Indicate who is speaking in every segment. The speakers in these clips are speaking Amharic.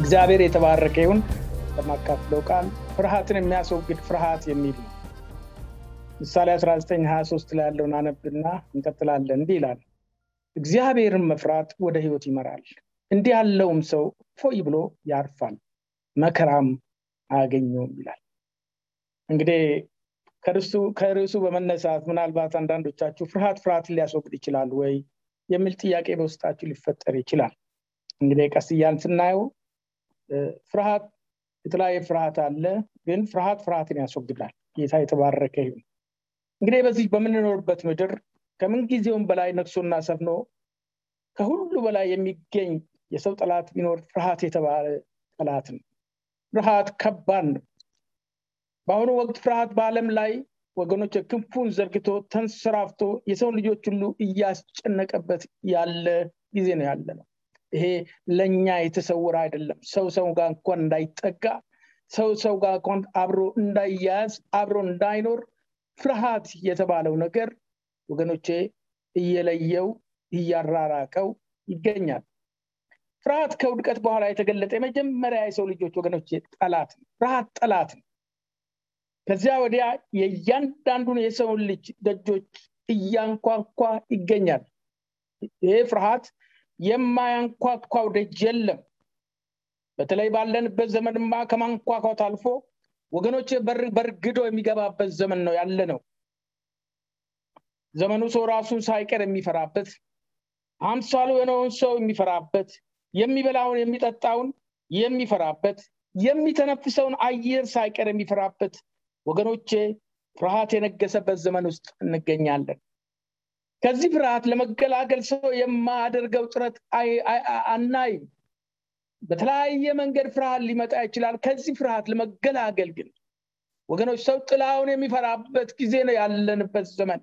Speaker 1: እግዚአብሔር የተባረከ ይሁን። ለማካፍለው ቃል ፍርሃትን የሚያስወግድ ፍርሃት የሚል ነው። ምሳሌ 1923 ላይ ያለውን አነብና እንቀጥላለን። እንዲህ ይላል፣ እግዚአብሔርን መፍራት ወደ ሕይወት ይመራል፣ እንዲህ ያለውም ሰው ፎይ ብሎ ያርፋል፣ መከራም አያገኘውም ይላል። እንግዲህ ከርዕሱ በመነሳት ምናልባት አንዳንዶቻችሁ ፍርሃት ፍርሃትን ሊያስወግድ ይችላል ወይ የሚል ጥያቄ በውስጣችሁ ሊፈጠር ይችላል። እንግዲህ ቀስ እያልን ስናየው ፍርሃት የተለያየ ፍርሃት አለ፣ ግን ፍርሃት ፍርሃትን ያስወግዳል። ጌታ የተባረከ ይሁን። እንግዲህ በዚህ በምንኖርበት ምድር ከምንጊዜውም በላይ ነግሶና ሰፍኖ ከሁሉ በላይ የሚገኝ የሰው ጠላት ቢኖር ፍርሃት የተባለ ጠላት ነው። ፍርሃት ከባድ ነው። በአሁኑ ወቅት ፍርሃት በዓለም ላይ ወገኖች ክንፉን ዘርግቶ ተንሰራፍቶ የሰውን ልጆች ሁሉ እያስጨነቀበት ያለ ጊዜ ነው ያለ ነው። ይሄ ለእኛ የተሰወረ አይደለም። ሰው ሰው ጋር እንኳን እንዳይጠጋ፣ ሰው ሰው ጋር እንኳን አብሮ እንዳይያያዝ፣ አብሮ እንዳይኖር ፍርሃት የተባለው ነገር ወገኖቼ እየለየው እያራራቀው ይገኛል። ፍርሃት ከውድቀት በኋላ የተገለጠ የመጀመሪያ የሰው ልጆች ወገኖቼ ጠላት ነው። ፍርሃት ጠላት ነው። ከዚያ ወዲያ የእያንዳንዱን የሰውን ልጅ ደጆች እያንኳኳ ይገኛል። ይሄ ፍርሃት የማያንኳኳው ደጅ የለም። በተለይ ባለንበት ዘመንማ ከማንኳኳት አልፎ ወገኖች በርግዶ የሚገባበት ዘመን ነው ያለ ነው። ዘመኑ ሰው ራሱን ሳይቀር የሚፈራበት፣ አምሳሉ የሆነውን ሰው የሚፈራበት፣ የሚበላውን የሚጠጣውን የሚፈራበት፣ የሚተነፍሰውን አየር ሳይቀር የሚፈራበት ወገኖቼ ፍርሃት የነገሰበት ዘመን ውስጥ እንገኛለን። ከዚህ ፍርሃት ለመገላገል ሰው የማያደርገው ጥረት አናይም። በተለያየ መንገድ ፍርሃት ሊመጣ ይችላል። ከዚህ ፍርሃት ለመገላገል ግን ወገኖች ሰው ጥላውን የሚፈራበት ጊዜ ነው ያለንበት ዘመን።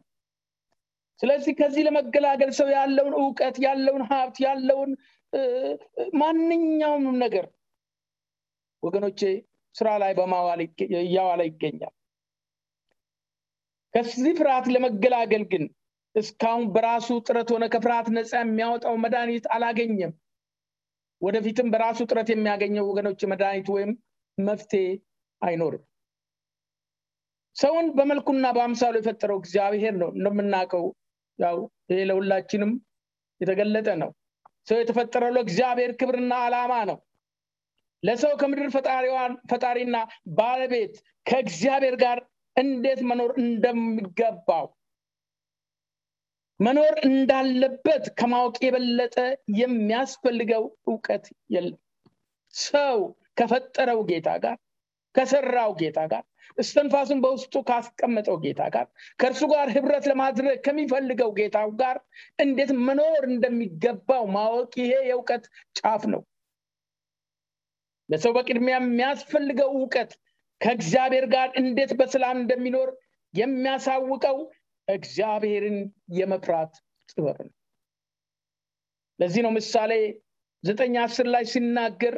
Speaker 1: ስለዚህ ከዚህ ለመገላገል ሰው ያለውን እውቀት፣ ያለውን ሀብት፣ ያለውን ማንኛውም ነገር ወገኖቼ ስራ ላይ በማዋል እያዋለ ይገኛል። ከዚህ ፍርሃት ለመገላገል ግን እስካሁን በራሱ ጥረት ሆነ ከፍርሃት ነፃ የሚያወጣው መድኃኒት አላገኘም። ወደፊትም በራሱ ጥረት የሚያገኘው ወገኖች መድኃኒት ወይም መፍትሄ አይኖርም። ሰውን በመልኩና በአምሳሉ የፈጠረው እግዚአብሔር ነው። እንደምናውቀው ያው ይሄ ለሁላችንም የተገለጠ ነው። ሰው የተፈጠረው ለእግዚአብሔር ክብርና ዓላማ ነው። ለሰው ከምድር ፈጣሪና ባለቤት ከእግዚአብሔር ጋር እንዴት መኖር እንደሚገባው መኖር እንዳለበት ከማወቅ የበለጠ የሚያስፈልገው እውቀት የለም። ሰው ከፈጠረው ጌታ ጋር ከሰራው ጌታ ጋር እስትንፋሱን በውስጡ ካስቀመጠው ጌታ ጋር ከእርሱ ጋር ህብረት ለማድረግ ከሚፈልገው ጌታው ጋር እንዴት መኖር እንደሚገባው ማወቅ ይሄ የእውቀት ጫፍ ነው። ለሰው በቅድሚያ የሚያስፈልገው እውቀት ከእግዚአብሔር ጋር እንዴት በሰላም እንደሚኖር የሚያሳውቀው እግዚአብሔርን የመፍራት ጥበብ ነው። ለዚህ ነው ምሳሌ ዘጠኝ አስር ላይ ሲናገር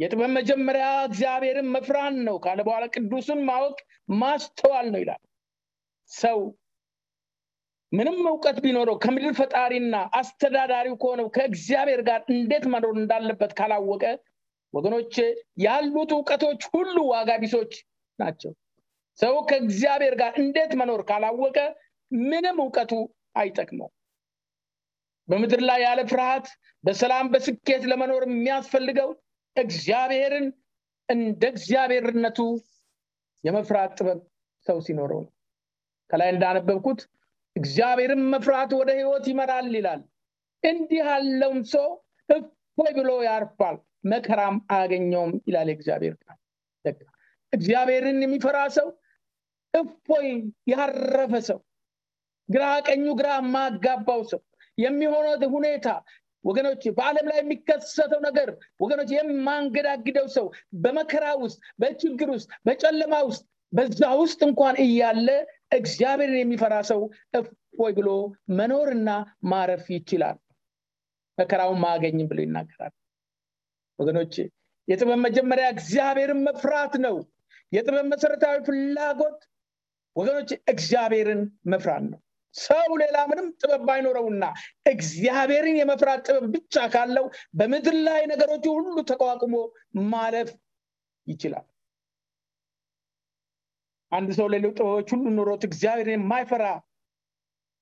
Speaker 1: የጥበብ መጀመሪያ እግዚአብሔርን መፍራን ነው ካለ በኋላ ቅዱስን ማወቅ ማስተዋል ነው ይላል ሰው ምንም እውቀት ቢኖረው ከምድር ፈጣሪና አስተዳዳሪው ከሆነው ከእግዚአብሔር ጋር እንዴት መኖር እንዳለበት ካላወቀ ወገኖች ያሉት እውቀቶች ሁሉ ዋጋ ቢሶች ናቸው ሰው ከእግዚአብሔር ጋር እንዴት መኖር ካላወቀ ምንም እውቀቱ አይጠቅመው። በምድር ላይ ያለ ፍርሃት በሰላም በስኬት ለመኖር የሚያስፈልገው እግዚአብሔርን እንደ እግዚአብሔርነቱ የመፍራት ጥበብ ሰው ሲኖረው ነው። ከላይ እንዳነበብኩት እግዚአብሔርን መፍራት ወደ ህይወት ይመራል ይላል። እንዲህ ያለውም ሰው እፎይ ብሎ ያርፋል መከራም አያገኘውም ይላል የእግዚአብሔር ቃል። እግዚአብሔርን የሚፈራ ሰው እፎይ ያረፈ ሰው ግራ ቀኙ ግራ የማጋባው ሰው የሚሆነው ሁኔታ ወገኖች በዓለም ላይ የሚከሰተው ነገር ወገኖች የማንገዳግደው ሰው በመከራ ውስጥ በችግር ውስጥ በጨለማ ውስጥ በዛ ውስጥ እንኳን እያለ እግዚአብሔርን የሚፈራ ሰው እፎይ ብሎ መኖርና ማረፍ ይችላል። መከራውን ማገኝም ብሎ ይናገራል። ወገኖች የጥበብ መጀመሪያ እግዚአብሔርን መፍራት ነው። የጥበብ መሰረታዊ ፍላጎት ወገኖች እግዚአብሔርን መፍራት ነው ሰው ሌላ ምንም ጥበብ ባይኖረውና እግዚአብሔርን የመፍራት ጥበብ ብቻ ካለው በምድር ላይ ነገሮች ሁሉ ተቋቁሞ ማለፍ ይችላል። አንድ ሰው ሌሎች ጥበቦች ሁሉ ኑሮት እግዚአብሔርን የማይፈራ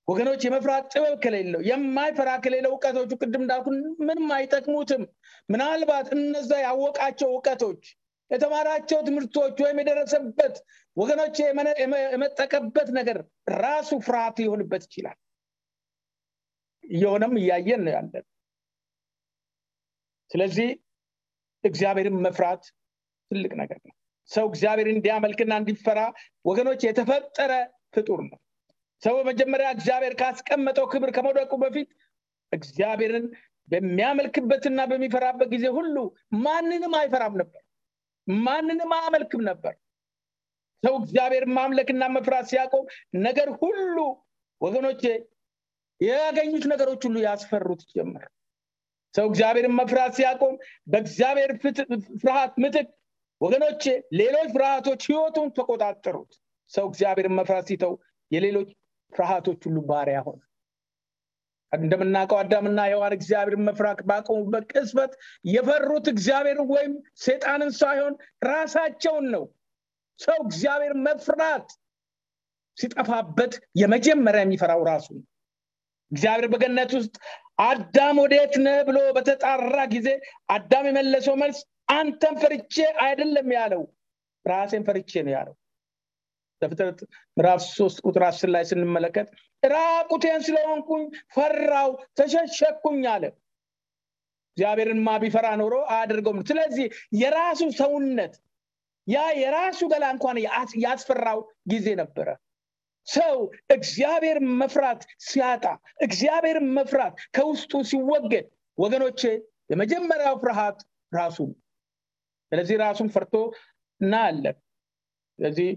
Speaker 1: ወገኖች የመፍራት ጥበብ ከሌለው የማይፈራ ከሌለው እውቀቶቹ ቅድም እንዳልኩ ምንም አይጠቅሙትም። ምናልባት እነዛ ያወቃቸው እውቀቶች የተማራቸው ትምህርቶች ወይም የደረሰበት ወገኖች የመጠቀበት ነገር ራሱ ፍርሃት ሊሆንበት ይችላል። እየሆነም እያየን ነው ያለን። ስለዚህ እግዚአብሔርን መፍራት ትልቅ ነገር ነው። ሰው እግዚአብሔር እንዲያመልክና እንዲፈራ ወገኖች የተፈጠረ ፍጡር ነው። ሰው በመጀመሪያ እግዚአብሔር ካስቀመጠው ክብር ከመውደቁ በፊት እግዚአብሔርን በሚያመልክበትና በሚፈራበት ጊዜ ሁሉ ማንንም አይፈራም ነበር ማንንም አያመልክም ነበር። ሰው እግዚአብሔር ማምለክና መፍራት ሲያቆም ነገር ሁሉ ወገኖቼ ያገኙት ነገሮች ሁሉ ያስፈሩት ጀመር። ሰው እግዚአብሔርን መፍራት ሲያቆም በእግዚአብሔር ፍርሃት ምትክ ወገኖቼ ሌሎች ፍርሃቶች ህይወቱን ተቆጣጠሩት። ሰው እግዚአብሔርን መፍራት ሲተው የሌሎች ፍርሃቶች ሁሉ ባሪያ ሆነ እንደምናውቀው አዳምና ሔዋን እግዚአብሔርን መፍራት ባቆሙበት ቅጽበት የፈሩት እግዚአብሔርን ወይም ሴጣንን ሳይሆን ራሳቸውን ነው። ሰው እግዚአብሔር መፍራት ሲጠፋበት የመጀመሪያ የሚፈራው ራሱ ነው። እግዚአብሔር በገነት ውስጥ አዳም ወዴት ነህ ብሎ በተጣራ ጊዜ አዳም የመለሰው መልስ አንተን ፈርቼ አይደለም ያለው ራሴን ፈርቼ ነው ያለው። ዘፍጥረት ምዕራፍ ሶስት ቁጥር አስር ላይ ስንመለከት ራቁቴን ስለሆንኩኝ ፈራው ተሸሸኩኝ አለ። እግዚአብሔርን ማ ቢፈራ ኖሮ አያደርገውም ስለዚህ የራሱ ሰውነት ያ የራሱ ገላ እንኳን ያስፈራው ጊዜ ነበረ። ሰው እግዚአብሔር መፍራት ሲያጣ እግዚአብሔር መፍራት ከውስጡ ሲወገድ ወገኖቼ የመጀመሪያው ፍርሃት ራሱ ስለዚህ ራሱን ፈርቶ እናያለን። ስለዚህ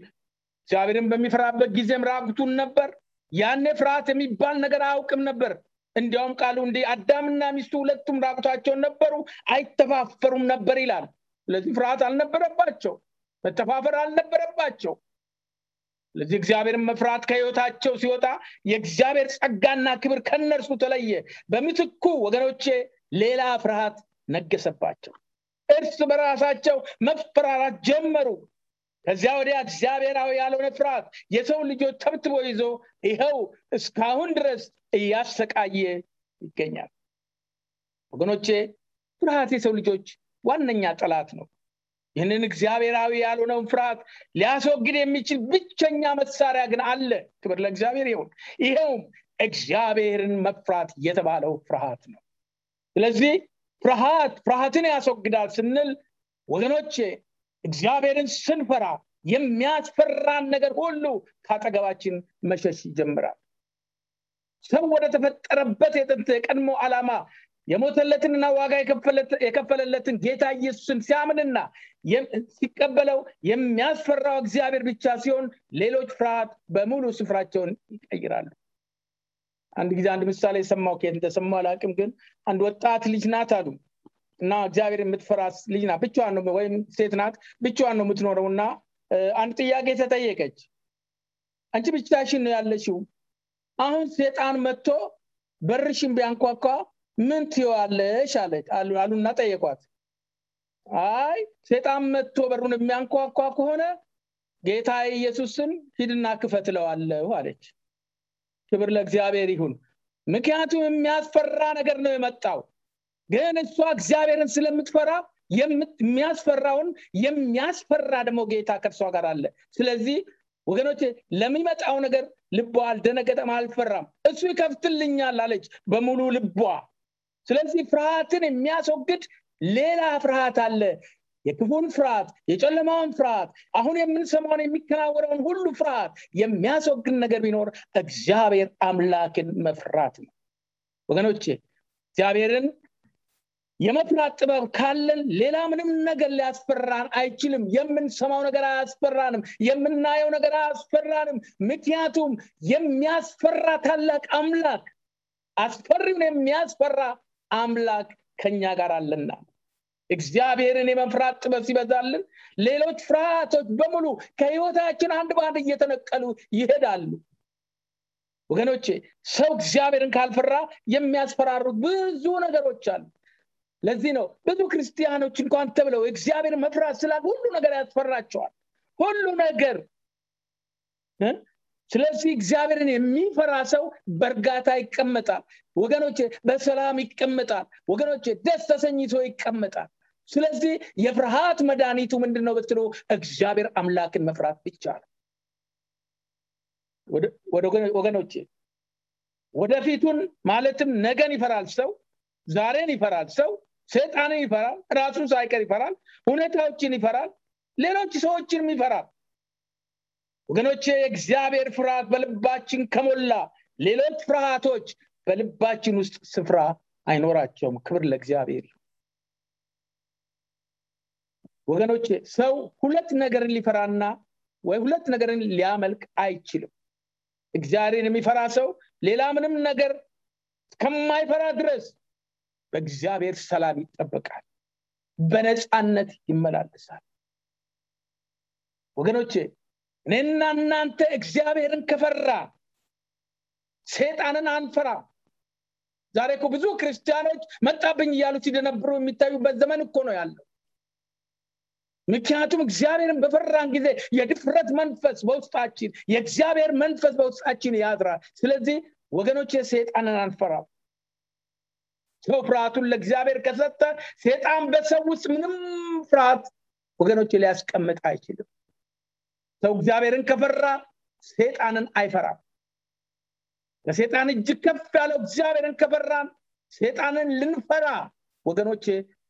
Speaker 1: እግዚአብሔርን በሚፈራበት ጊዜም ራቁቱን ነበር ያኔ ፍርሃት የሚባል ነገር አያውቅም ነበር። እንዲያውም ቃሉ እንዲህ አዳምና ሚስቱ ሁለቱም ራቁታቸውን ነበሩ አይተፋፈሩም ነበር ይላል። ስለዚህ ፍርሃት አልነበረባቸው መተፋፈር አልነበረባቸው። ስለዚህ እግዚአብሔርን መፍራት ከህይወታቸው ሲወጣ የእግዚአብሔር ጸጋና ክብር ከነርሱ ተለየ። በምትኩ ወገኖቼ ሌላ ፍርሃት ነገሰባቸው። እርስ በራሳቸው መፈራራት ጀመሩ ከዚያ ወዲያ እግዚአብሔራዊ ያልሆነ ፍርሃት የሰው ልጆች ተብትቦ ይዞ ይኸው እስካሁን ድረስ እያሰቃየ ይገኛል። ወገኖቼ ፍርሃት የሰው ልጆች ዋነኛ ጠላት ነው። ይህንን እግዚአብሔራዊ ያልሆነውን ፍርሃት ሊያስወግድ የሚችል ብቸኛ መሳሪያ ግን አለ። ክብር ለእግዚአብሔር ይሁን። ይኸውም እግዚአብሔርን መፍራት የተባለው ፍርሃት ነው። ስለዚህ ፍርሃት ፍርሃትን ያስወግዳል ስንል ወገኖቼ እግዚአብሔርን ስንፈራ የሚያስፈራን ነገር ሁሉ ከአጠገባችን መሸሽ ይጀምራል። ሰው ወደ ተፈጠረበት የጥንት የቀድሞ ዓላማ የሞተለትንና ዋጋ የከፈለለትን ጌታ ኢየሱስን ሲያምንና ሲቀበለው የሚያስፈራው እግዚአብሔር ብቻ ሲሆን ሌሎች ፍርሃት በሙሉ ስፍራቸውን ይቀይራሉ። አንድ ጊዜ አንድ ምሳሌ የሰማው ከየት እንደሰማው አላቅም ግን አንድ ወጣት ልጅ ናት አሉ እና እግዚአብሔር የምትፈራ ልጅ ናት። ብቻዋን ነው ወይም ሴት ናት። ብቻዋን ነው የምትኖረው። እና አንድ ጥያቄ ተጠየቀች። አንቺ ብቻሽን ነው ያለሽው? አሁን ሴጣን መጥቶ በርሽን ቢያንኳኳ ምን ትየዋለሽ አሉና ጠየቋት። አይ ሴጣን መጥቶ በሩን የሚያንኳኳ ከሆነ ጌታ ኢየሱስን ሂድና ክፈትለዋለሁ አለች። ክብር ለእግዚአብሔር ይሁን። ምክንያቱም የሚያስፈራ ነገር ነው የመጣው ግን እሷ እግዚአብሔርን ስለምትፈራ የሚያስፈራውን የሚያስፈራ ደግሞ ጌታ ከእርሷ ጋር አለ። ስለዚህ ወገኖች ለሚመጣው ነገር ልቧ አልደነገጠም አልፈራም። እሱ ይከፍትልኛል አለች በሙሉ ልቧ። ስለዚህ ፍርሃትን የሚያስወግድ ሌላ ፍርሃት አለ። የክፉን ፍርሃት የጨለማውን ፍርሃት አሁን የምንሰማውን የሚከናወነውን ሁሉ ፍርሃት የሚያስወግድ ነገር ቢኖር እግዚአብሔር አምላክን መፍራት ነው። ወገኖቼ እግዚአብሔርን የመፍራት ጥበብ ካለን ሌላ ምንም ነገር ሊያስፈራን አይችልም። የምንሰማው ነገር አያስፈራንም። የምናየው ነገር አያስፈራንም። ምክንያቱም የሚያስፈራ ታላቅ አምላክ አስፈሪውን የሚያስፈራ አምላክ ከኛ ጋር አለና እግዚአብሔርን የመፍራት ጥበብ ሲበዛልን ሌሎች ፍርሃቶች በሙሉ ከህይወታችን አንድ በአንድ እየተነቀሉ ይሄዳሉ። ወገኖቼ ሰው እግዚአብሔርን ካልፈራ የሚያስፈራሩት ብዙ ነገሮች አሉ ለዚህ ነው ብዙ ክርስቲያኖች እንኳን ተብለው እግዚአብሔር መፍራት ስላል ሁሉ ነገር ያስፈራቸዋል። ሁሉ ነገር ስለዚህ እግዚአብሔርን የሚፈራ ሰው በእርጋታ ይቀመጣል። ወገኖቼ በሰላም ይቀመጣል። ወገኖቼ ደስ ተሰኝቶ ይቀመጣል። ስለዚህ የፍርሃት መድኃኒቱ ምንድን ነው ብትሉ እግዚአብሔር አምላክን መፍራት ብቻ ነው። ወገኖቼ ወደፊቱን ማለትም ነገን ይፈራል ሰው ዛሬን ይፈራል ሰው ሰይጣንን ይፈራል ራሱን ሳይቀር ይፈራል ሁኔታዎችን ይፈራል ሌሎች ሰዎችንም ይፈራል። ወገኖቼ የእግዚአብሔር ፍርሃት በልባችን ከሞላ ሌሎች ፍርሃቶች በልባችን ውስጥ ስፍራ አይኖራቸውም። ክብር ለእግዚአብሔር ወገኖቼ ሰው ሁለት ነገርን ሊፈራና ወይ ሁለት ነገርን ሊያመልክ አይችልም። እግዚአብሔርን የሚፈራ ሰው ሌላ ምንም ነገር ከማይፈራ ድረስ በእግዚአብሔር ሰላም ይጠበቃል። በነፃነት ይመላለሳል። ወገኖቼ እኔና እናንተ እግዚአብሔርን ከፈራ ሴጣንን አንፈራ። ዛሬ እኮ ብዙ ክርስቲያኖች መጣብኝ እያሉ ሲደነብሩ የሚታዩበት ዘመን እኮ ነው ያለው። ምክንያቱም እግዚአብሔርን በፈራን ጊዜ የድፍረት መንፈስ በውስጣችን የእግዚአብሔር መንፈስ በውስጣችን ያድራል። ስለዚህ ወገኖች ሴጣንን አንፈራም ሰው ፍርሃቱን ለእግዚአብሔር ከሰጠ ሴጣን በሰው ውስጥ ምንም ፍርሃት ወገኖች ሊያስቀምጥ አይችልም። ሰው እግዚአብሔርን ከፈራ ሴጣንን አይፈራም። ከሴጣን እጅግ ከፍ ያለው እግዚአብሔርን ከፈራን ሴጣንን ልንፈራ ወገኖቼ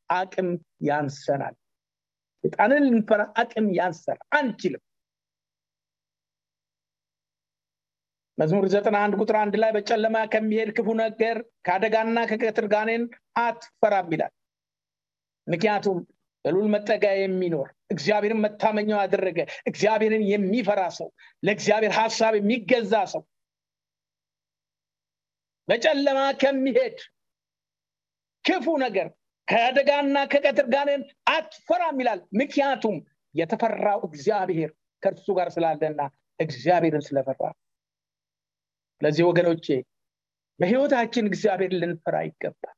Speaker 1: አቅም ያንሰናል። ሴጣንን ልንፈራ አቅም ያንሰናል። አንችልም መዝሙር ዘጠና አንድ ቁጥር አንድ ላይ በጨለማ ከሚሄድ ክፉ ነገር ከአደጋና ከቀትር ጋኔን አትፈራም ይላል። ምክንያቱም በሉል መጠጊያ የሚኖር እግዚአብሔርን መታመኛው ያደረገ እግዚአብሔርን የሚፈራ ሰው ለእግዚአብሔር ሀሳብ የሚገዛ ሰው በጨለማ ከሚሄድ ክፉ ነገር ከአደጋና ከቀትር ጋኔን አትፈራም ይላል። ምክንያቱም የተፈራው እግዚአብሔር ከእርሱ ጋር ስላለና እግዚአብሔርን ስለፈራ ለዚህ ወገኖቼ በህይወታችን እግዚአብሔር ልንፈራ ይገባል።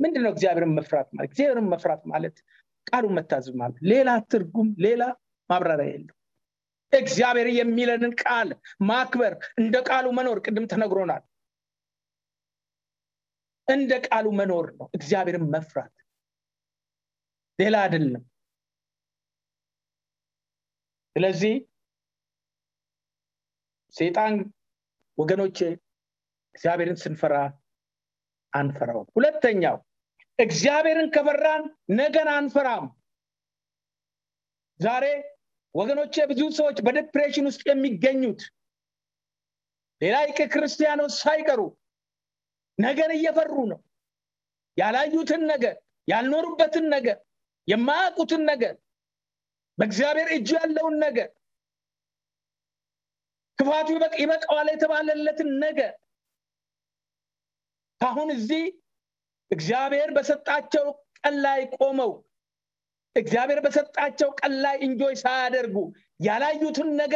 Speaker 1: ምንድነው እግዚአብሔርን መፍራት ማለት? እግዚአብሔርን መፍራት ማለት ቃሉ መታዘዝ ማለት ሌላ ትርጉም ሌላ ማብራሪያ የለው እግዚአብሔር የሚለንን ቃል ማክበር እንደ ቃሉ መኖር ቅድም ተነግሮናል። እንደ ቃሉ መኖር ነው እግዚአብሔርን መፍራት። ሌላ አይደለም። ስለዚህ ሴጣን ወገኖቼ እግዚአብሔርን ስንፈራ አንፈራውም። ሁለተኛው እግዚአብሔርን ከፈራን ነገን አንፈራም። ዛሬ ወገኖቼ ብዙ ሰዎች በዲፕሬሽን ውስጥ የሚገኙት ሌላ ይቅ ክርስቲያኖች ሳይቀሩ ነገር እየፈሩ ነው። ያላዩትን ነገር ያልኖሩበትን ነገር የማያውቁትን ነገር በእግዚአብሔር እጅ ያለውን ነገር ክፋቱ ይበቃዋል የተባለለትን ነገር። ካሁን እዚህ እግዚአብሔር በሰጣቸው ቀን ላይ ቆመው እግዚአብሔር በሰጣቸው ቀን ላይ እንጆይ ሳያደርጉ ያላዩትን ነገ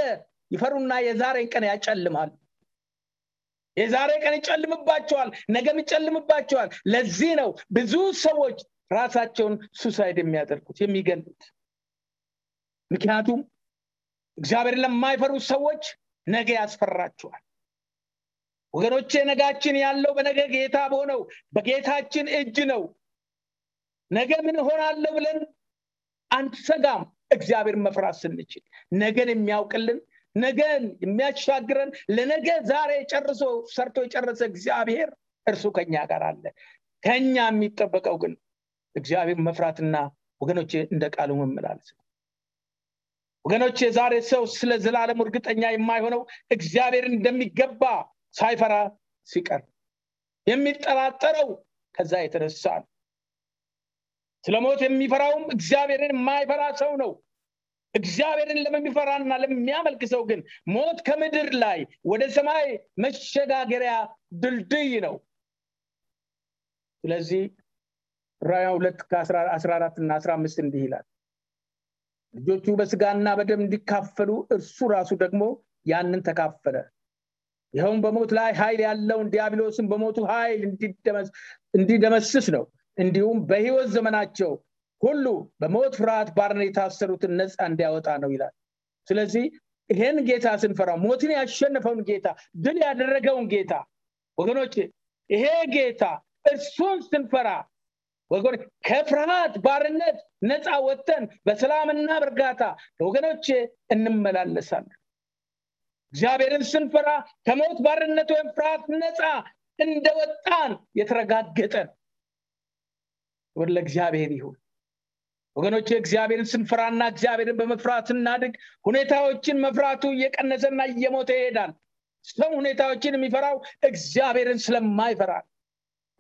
Speaker 1: ይፈሩና የዛሬን ቀን ያጨልማል የዛሬ ቀን ይጨልምባቸዋል ነገም ይጨልምባቸዋል። ለዚህ ነው ብዙ ሰዎች ራሳቸውን ሱሳይድ የሚያደርጉት የሚገሉት። ምክንያቱም እግዚአብሔርን ለማይፈሩ ሰዎች ነገ ያስፈራቸዋል ወገኖቼ ነጋችን ያለው በነገ ጌታ በሆነው በጌታችን እጅ ነው። ነገ ምን ሆናለሁ ብለን አንሰጋም። እግዚአብሔር መፍራት ስንችል ነገን የሚያውቅልን ነገን የሚያሻግረን ለነገ ዛሬ ጨርሶ ሰርቶ የጨረሰ እግዚአብሔር እርሱ ከኛ ጋር አለ። ከኛ የሚጠበቀው ግን እግዚአብሔር መፍራትና ወገኖቼ እንደ ቃሉ መመላለስ ነው ወገኖቼ ዛሬ ሰው ስለ ዘላለሙ እርግጠኛ የማይሆነው እግዚአብሔርን እንደሚገባ ሳይፈራ ሲቀር የሚጠራጠረው ከዛ የተነሳ ነው። ስለ ሞት የሚፈራውም እግዚአብሔርን የማይፈራ ሰው ነው። እግዚአብሔርን ለሚፈራና ለሚያመልክ ሰው ግን ሞት ከምድር ላይ ወደ ሰማይ መሸጋገሪያ ድልድይ ነው። ስለዚህ ራያ ሁለት ከአስራ አራት እና አስራ አምስት እንዲህ ይላል ልጆቹ በስጋና በደም እንዲካፈሉ እርሱ ራሱ ደግሞ ያንን ተካፈለ። ይኸውም በሞት ላይ ኃይል ያለውን ዲያብሎስን በሞቱ ኃይል እንዲደመስስ ነው። እንዲሁም በህይወት ዘመናቸው ሁሉ በሞት ፍርሃት ባርነ የታሰሩትን ነፃ እንዲያወጣ ነው ይላል። ስለዚህ ይሄን ጌታ ስንፈራው ሞትን ያሸነፈውን ጌታ ድል ያደረገውን ጌታ ወገኖች ይሄ ጌታ እርሱን ስንፈራ ወገኖች ከፍርሃት ባርነት ነፃ ወጥተን በሰላምና በእርጋታ ወገኖቼ እንመላለሳለን። እግዚአብሔርን ስንፈራ ከሞት ባርነት ወይም ፍርሃት ነፃ እንደወጣን የተረጋገጠ ወደ ለእግዚአብሔር ይሁን። ወገኖች እግዚአብሔርን ስንፈራና እግዚአብሔርን በመፍራት እናድግ ሁኔታዎችን መፍራቱ እየቀነሰና እየሞተ ይሄዳል። ሰው ሁኔታዎችን የሚፈራው እግዚአብሔርን ስለማይፈራ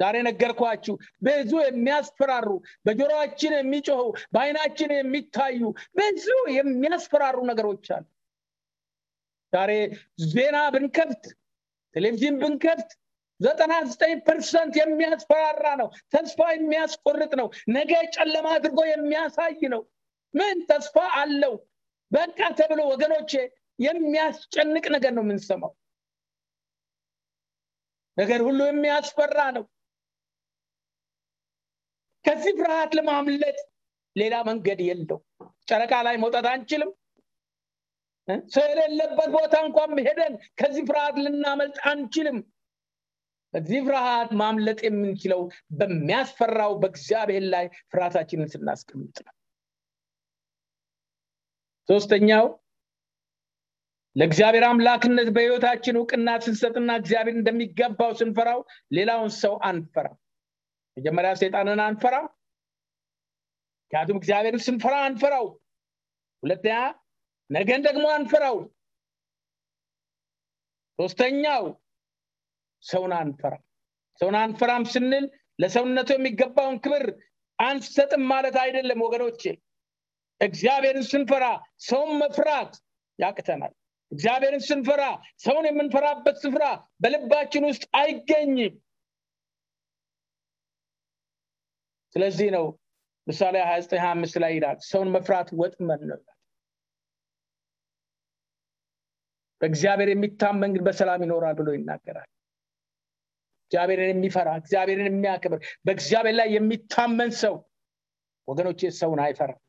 Speaker 1: ዛሬ ነገርኳችሁ። ብዙ የሚያስፈራሩ በጆሮችን የሚጮሁ በአይናችን የሚታዩ ብዙ የሚያስፈራሩ ነገሮች አሉ። ዛሬ ዜና ብንከፍት ቴሌቪዥን ብንከፍት ዘጠና ዘጠኝ percent የሚያስፈራራ ነው። ተስፋ የሚያስቆርጥ ነው። ነገ ጨለማ አድርጎ የሚያሳይ ነው። ምን ተስፋ አለው? በቃ ተብሎ ወገኖቼ የሚያስጨንቅ ነገር ነው የምንሰማው። ነገር ሁሉ የሚያስፈራ ነው ከዚህ ፍርሃት ለማምለጥ ሌላ መንገድ የለው ጨረቃ ላይ መውጣት አንችልም። ሰው የሌለበት ቦታ እንኳን ሄደን ከዚህ ፍርሃት ልናመልጥ አንችልም። በዚህ ፍርሃት ማምለጥ የምንችለው በሚያስፈራው በእግዚአብሔር ላይ ፍርሃታችንን ስናስቀምጥ ነው። ሶስተኛው ለእግዚአብሔር አምላክነት በህይወታችን እውቅና ስንሰጥና እግዚአብሔር እንደሚገባው ስንፈራው ሌላውን ሰው አንፈራ መጀመሪያ ሴጣንን አንፈራ ምክንያቱም እግዚአብሔርን ስንፈራ አንፈራው። ሁለተኛ ነገን ደግሞ አንፈራው። ሶስተኛው ሰውን አንፈራ። ሰውን አንፈራም ስንል ለሰውነቱ የሚገባውን ክብር አንሰጥም ማለት አይደለም ወገኖቼ። እግዚአብሔርን ስንፈራ ሰውን መፍራት ያቅተናል። እግዚአብሔርን ስንፈራ ሰውን የምንፈራበት ስፍራ በልባችን ውስጥ አይገኝም ስለዚህ ነው ምሳሌ 29 ላይ ይላል ሰውን መፍራት ወጥመን ነው በእግዚአብሔር የሚታመን ግን በሰላም ይኖራል ብሎ ይናገራል። እግዚአብሔርን የሚፈራ እግዚአብሔርን የሚያከብር በእግዚአብሔር ላይ የሚታመን ሰው ወገኖቼ ሰውን አይፈራም።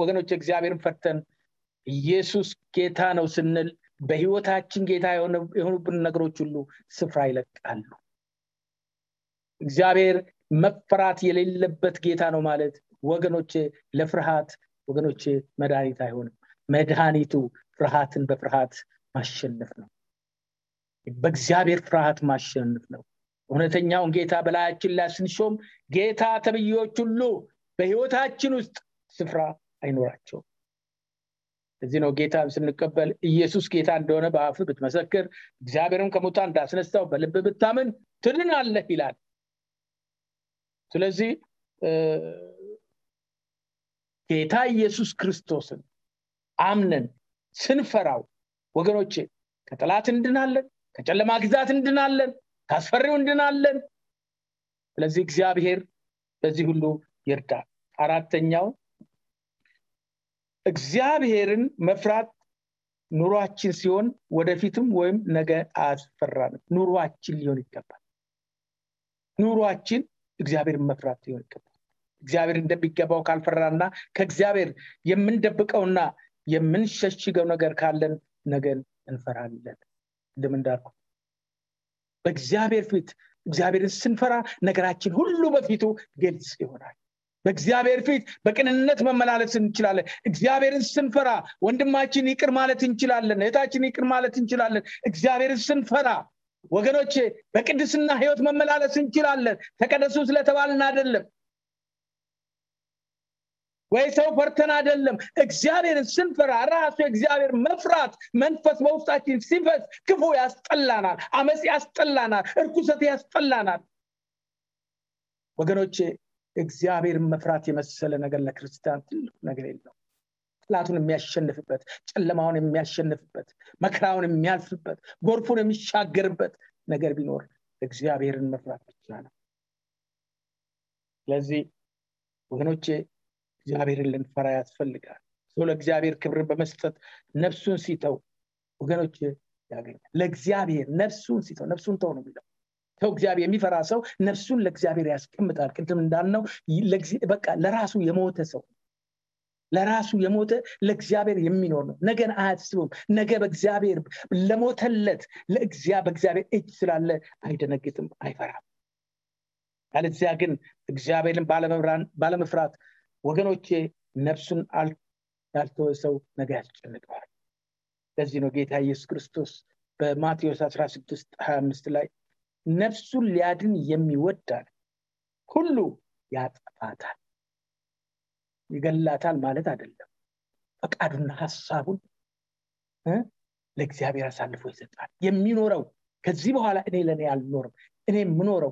Speaker 1: ወገኖች እግዚአብሔርን ፈርተን ኢየሱስ ጌታ ነው ስንል በህይወታችን ጌታ የሆኑብን ነገሮች ሁሉ ስፍራ ይለቃሉ። እግዚአብሔር መፈራት የሌለበት ጌታ ነው ማለት። ወገኖቼ ለፍርሃት ወገኖቼ መድኃኒት አይሆንም። መድኃኒቱ ፍርሃትን በፍርሃት ማሸነፍ ነው። በእግዚአብሔር ፍርሃት ማሸነፍ ነው። እውነተኛውን ጌታ በላያችን ላይ ስንሾም ጌታ ተብዮች ሁሉ በህይወታችን ውስጥ ስፍራ አይኖራቸውም። እዚህ ነው ጌታ ስንቀበል ኢየሱስ ጌታ እንደሆነ በአፍ ብትመሰክር እግዚአብሔርም ከሙታ እንዳስነሳው በልብ ብታምን ትድናለህ ይላል ስለዚህ ጌታ ኢየሱስ ክርስቶስን አምነን ስንፈራው ወገኖቼ ከጠላት እንድናለን ከጨለማ ግዛት እንድናለን ካስፈሪው እንድናለን። ስለዚህ እግዚአብሔር በዚህ ሁሉ ይርዳል። አራተኛው እግዚአብሔርን መፍራት ኑሯችን ሲሆን ወደፊትም ወይም ነገ አያስፈራንም። ኑሯችን ሊሆን ይገባል። ኑሯችን እግዚአብሔርን መፍራት ሊሆን ይገባል እግዚአብሔር እንደሚገባው ካልፈራና ከእግዚአብሔር የምንደብቀውና የምንሸሽገው ነገር ካለን ነገን እንፈራለን። እንደም እንዳልኩ በእግዚአብሔር ፊት እግዚአብሔርን ስንፈራ ነገራችን ሁሉ በፊቱ ግልጽ ይሆናል። በእግዚአብሔር ፊት በቅንነት መመላለስ እንችላለን። እግዚአብሔርን ስንፈራ ወንድማችን ይቅር ማለት እንችላለን እህታችን ይቅር ማለት እንችላለን። እግዚአብሔርን ስንፈራ ወገኖቼ በቅድስና ህይወት መመላለስ እንችላለን። ተቀደሱ ስለተባልን አይደለም። ወይ ሰው ፈርተን አይደለም። እግዚአብሔርን ስንፈራ ራሱ እግዚአብሔር መፍራት መንፈስ በውስጣችን ሲፈስ ክፉ ያስጠላናል አመፅ ያስጠላናል እርኩሰት ያስጠላናል። ወገኖቼ እግዚአብሔርን መፍራት የመሰለ ነገር ለክርስቲያን ትልቅ ነገር የለው ጥላቱን የሚያሸንፍበት ጨለማውን የሚያሸንፍበት መከራውን የሚያልፍበት ጎርፉን የሚሻገርበት ነገር ቢኖር እግዚአብሔርን መፍራት ብቻ ነው። ስለዚህ ወገኖቼ እግዚአብሔርን ልንፈራ ያስፈልጋል። ሰው ለእግዚአብሔር ክብርን በመስጠት ነፍሱን ሲተው ወገኖች ያገኛል። ለእግዚአብሔር ነፍሱን ሲተው ነፍሱን ተው ነው የሚለው። ሰው እግዚአብሔር የሚፈራ ሰው ነፍሱን ለእግዚአብሔር ያስቀምጣል። ቅድም እንዳልነው በቃ ለራሱ የሞተ ሰው ለራሱ የሞተ ለእግዚአብሔር የሚኖር ነው። ነገን አያስብም ነገ በእግዚአብሔር ለሞተለት በእግዚአብሔር እጅ ስላለ አይደነግጥም አይፈራም። ያለዚያ ግን እግዚአብሔርን ባለመፍራት ወገኖቼ ነፍሱን ያልተወ ሰው ነገ ያስጨንቀዋል። ለዚህ ነው ጌታ ኢየሱስ ክርስቶስ በማቴዎስ 16 25 ላይ ነፍሱን ሊያድን የሚወዳል ሁሉ ያጠፋታል ይገላታል ማለት አይደለም። ፈቃዱና ሀሳቡን ለእግዚአብሔር አሳልፎ ይሰጣል። የሚኖረው ከዚህ በኋላ እኔ ለእኔ አልኖርም እኔ የምኖረው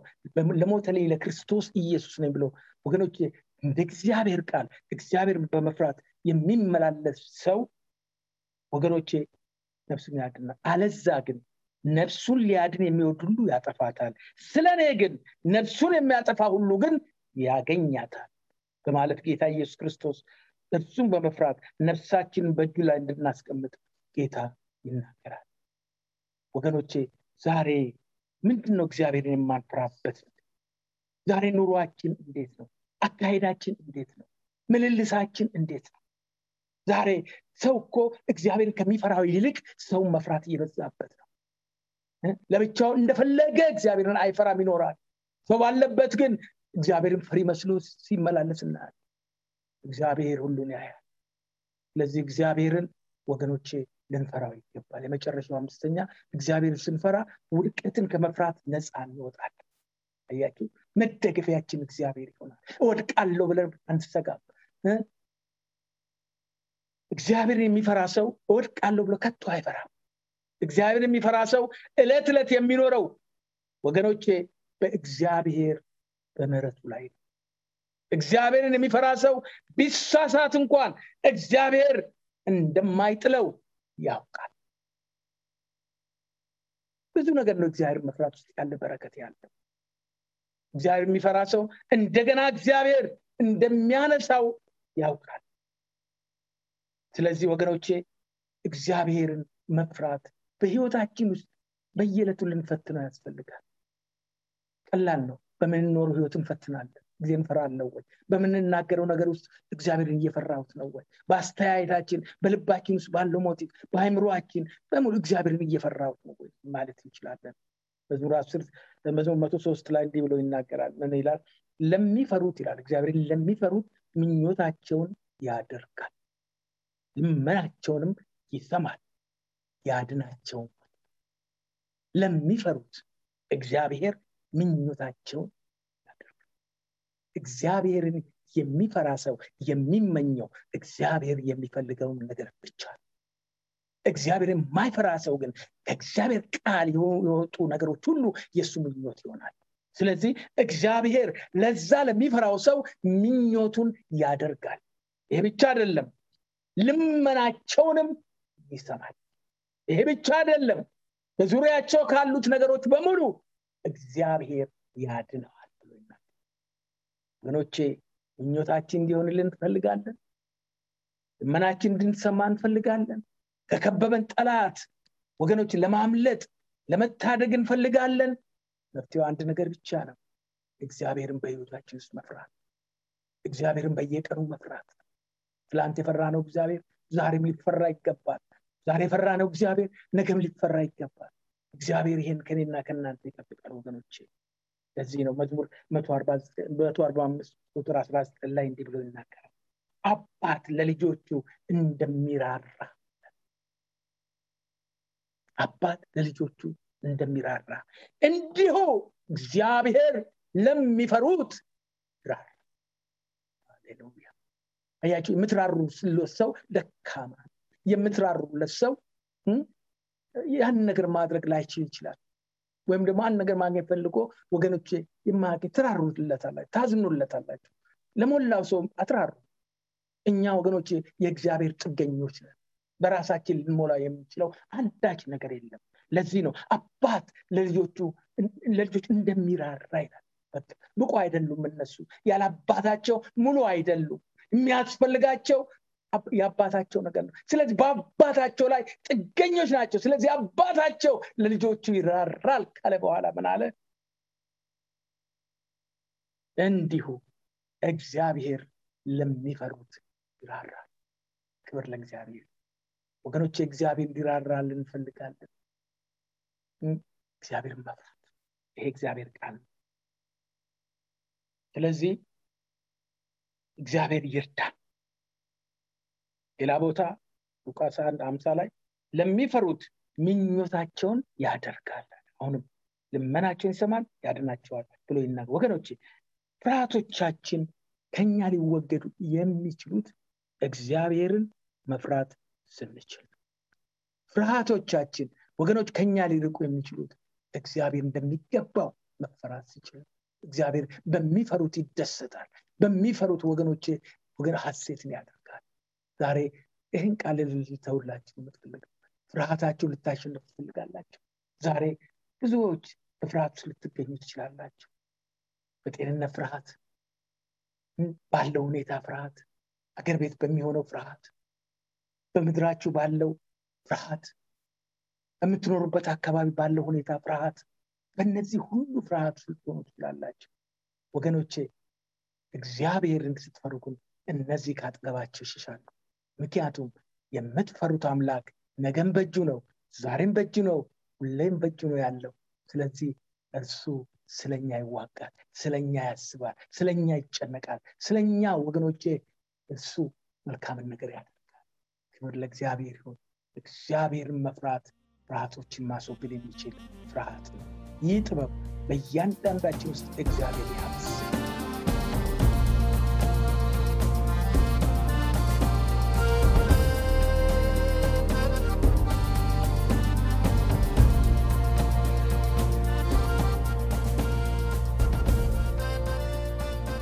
Speaker 1: ለሞተ ላይ ለክርስቶስ ኢየሱስ ነኝ ብሎ ወገኖች እንደ እግዚአብሔር ቃል እግዚአብሔር በመፍራት የሚመላለስ ሰው ወገኖቼ ነፍሱን ያድናል አለዛ ግን ነፍሱን ሊያድን የሚወድ ሁሉ ያጠፋታል። ስለ እኔ ግን ነፍሱን የሚያጠፋ ሁሉ ግን ያገኛታል በማለት ጌታ ኢየሱስ ክርስቶስ እርሱን በመፍራት ነፍሳችንን በእጁ ላይ እንድናስቀምጥ ጌታ ይናገራል። ወገኖቼ ዛሬ ምንድን ነው እግዚአብሔርን የማንፈራበት? ዛሬ ኑሯችን እንዴት ነው? አካሄዳችን እንዴት ነው? ምልልሳችን እንዴት ነው? ዛሬ ሰው እኮ እግዚአብሔርን ከሚፈራው ይልቅ ሰውን መፍራት እየበዛበት ነው። ለብቻው እንደፈለገ እግዚአብሔርን አይፈራም ይኖራል። ሰው ባለበት ግን እግዚአብሔርን ፈሪ መስሎ ሲመላለስ እናያል እግዚአብሔር ሁሉን ያያል። ስለዚህ እግዚአብሔርን ወገኖቼ ልንፈራው ይገባል። የመጨረሻው አምስተኛ እግዚአብሔርን ስንፈራ ውድቀትን ከመፍራት ነፃ እንወጣል አያችሁ? መደገፊያችን እግዚአብሔር ይሆናል። እወድቃለሁ ብለን አንሰጋም። እግዚአብሔርን የሚፈራ ሰው እወድቃለሁ ብሎ ከቶ አይፈራም። እግዚአብሔር የሚፈራ ሰው እለት ዕለት የሚኖረው ወገኖቼ በእግዚአብሔር በምረቱ ላይ ነው። እግዚአብሔርን የሚፈራ ሰው ቢሳሳት እንኳን እግዚአብሔር እንደማይጥለው ያውቃል። ብዙ ነገር ነው እግዚአብሔር መፍራት ውስጥ ያለ በረከት ያለው። እግዚአብሔር የሚፈራ ሰው እንደገና እግዚአብሔር እንደሚያነሳው ያውቃል። ስለዚህ ወገኖቼ እግዚአብሔርን መፍራት በህይወታችን ውስጥ በየዕለቱ ልንፈትነው ያስፈልጋል። ቀላል ነው በምንኖሩ ህይወት እንፈትናለን። ጊዜ እንፈራለው ወይ? በምንናገረው ነገር ውስጥ እግዚአብሔርን እየፈራሁት ነው ወይ? በአስተያየታችን በልባችን ውስጥ ባለው ሞቲቭ በአይምሮአችን በሙሉ እግዚአብሔርን እየፈራሁት ነው ወይ ማለት እንችላለን? መዝሙር አስር መዝሙር መቶ ሶስት ላይ እንዲህ ብሎ ይናገራል። ምን ይላል? ለሚፈሩት ይላል። እግዚአብሔርን ለሚፈሩት ምኞታቸውን ያደርጋል። ልመናቸውንም ይሰማል። ያድናቸውም። ለሚፈሩት እግዚአብሔር ምኞታቸውን ያደርጋል እግዚአብሔርን የሚፈራ ሰው የሚመኘው እግዚአብሔር የሚፈልገውን ነገር ብቻ ነው። እግዚአብሔር የማይፈራ ሰው ግን ከእግዚአብሔር ቃል የወጡ ነገሮች ሁሉ የእሱ ምኞት ይሆናል። ስለዚህ እግዚአብሔር ለዛ ለሚፈራው ሰው ምኞቱን ያደርጋል። ይሄ ብቻ አይደለም ልመናቸውንም ይሰማል። ይሄ ብቻ አይደለም በዙሪያቸው ካሉት ነገሮች በሙሉ እግዚአብሔር ያድነዋል ብሎ ወገኖቼ ምኞታችን እንዲሆንልን እንፈልጋለን። ልመናችን እንድንሰማ እንፈልጋለን። ከከበበን ጠላት ወገኖችን ለማምለጥ ለመታደግ እንፈልጋለን። መፍትሄው አንድ ነገር ብቻ ነው። እግዚአብሔርን በህይወታችን ውስጥ መፍራት እግዚአብሔርን በየቀኑ መፍራት። ትላንት የፈራ ነው እግዚአብሔር ዛሬም ሊፈራ ይገባል። ዛሬ የፈራ ነው እግዚአብሔር ነገም ሊፈራ ይገባል እግዚአብሔር ይሄን ከኔና ከእናንተ ይጠብቃል ወገኖቼ። ለዚህ ነው መዝሙር መቶ አርባ አምስት ቁጥር አስራ ዘጠኝ ላይ እንዲህ ብሎ ይናገራል። አባት ለልጆቹ እንደሚራራ አባት ለልጆቹ እንደሚራራ እንዲሁ እግዚአብሔር ለሚፈሩት ይራራ። ሃሌሉያ። አያቸው የምትራሩለት ሰው ደካማ የምትራሩለት ሰው ያን ነገር ማድረግ ላይችል ይችላል። ወይም ደግሞ አንድ ነገር ማግኘት ፈልጎ ወገኖች የማያገኝ ትራሩለታላችሁ ታዝኑለታላችሁ። ለሞላው ሰው አትራሩ። እኛ ወገኖች የእግዚአብሔር ጥገኞች ነን። በራሳችን ልንሞላ የምንችለው አንዳች ነገር የለም። ለዚህ ነው አባት ለልጆቹ ለልጆች እንደሚራራ ይላል። ብቁ አይደሉም እነሱ። ያለ አባታቸው ሙሉ አይደሉም። የሚያስፈልጋቸው የአባታቸው ነገር ነው። ስለዚህ በአባታቸው ላይ ጥገኞች ናቸው። ስለዚህ አባታቸው ለልጆቹ ይራራል ካለ በኋላ ምን አለ? እንዲሁ እግዚአብሔር ለሚፈሩት ይራራል። ክብር ለእግዚአብሔር። ወገኖች እግዚአብሔር እንዲራራል እንፈልጋለን። እግዚአብሔር መፍራት። ይሄ እግዚአብሔር ቃል ስለዚህ እግዚአብሔር ይርዳል ሌላ ቦታ ሉቃስ አንድ አምሳ ላይ ለሚፈሩት ምኞታቸውን ያደርጋል። አሁንም ልመናቸውን ይሰማል ያድናቸዋል ብሎ ይናገር። ወገኖቼ ፍርሃቶቻችን ከኛ ሊወገዱ የሚችሉት እግዚአብሔርን መፍራት ስንችል ፍርሃቶቻችን ወገኖች ከኛ ሊርቁ የሚችሉት እግዚአብሔር እንደሚገባው መፈራት ሲችል እግዚአብሔር በሚፈሩት ይደሰታል። በሚፈሩት ወገኖቼ ወገን ሀሴትን ያደርጋል ዛሬ ይህን ቃል ልተውላችሁ የምትፈልግ ፍርሃታችሁ ልታሸንፍ ትፈልጋላችሁ? ዛሬ ብዙዎች በፍርሃት ውስጥ ልትገኙ ትችላላችሁ። በጤንነት ፍርሃት ባለው ሁኔታ ፍርሃት አገር ቤት በሚሆነው ፍርሃት በምድራችሁ ባለው ፍርሃት በምትኖሩበት አካባቢ ባለው ሁኔታ ፍርሃት በእነዚህ ሁሉ ፍርሃት ልትሆኑ ትችላላችሁ። ወገኖቼ እግዚአብሔርን ስትፈሩ እነዚህ ካጠገባቸው ይሸሻሉ ምክንያቱም የምትፈሩት አምላክ ነገም በእጁ ነው ዛሬም በእጁ ነው ሁሌም በእጁ ነው ያለው። ስለዚህ እርሱ ስለኛ ይዋጋል ስለኛ ያስባል ስለኛ ይጨነቃል ስለኛ ወገኖቼ እሱ መልካምን ነገር ያደርጋል። ክብር ለእግዚአብሔር ይሁን። እግዚአብሔርን መፍራት ፍርሃቶችን ማስወገድ የሚችል ፍርሃት ነው። ይህ ጥበብ በእያንዳንዳችን ውስጥ እግዚአብሔር ያብስ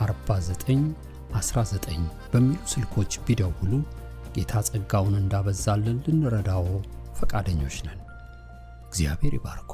Speaker 2: 4919 በሚሉ ስልኮች ቢደውሉ ጌታ ጸጋውን እንዳበዛልን ልንረዳዎ ፈቃደኞች ነን። እግዚአብሔር ይባርኮ።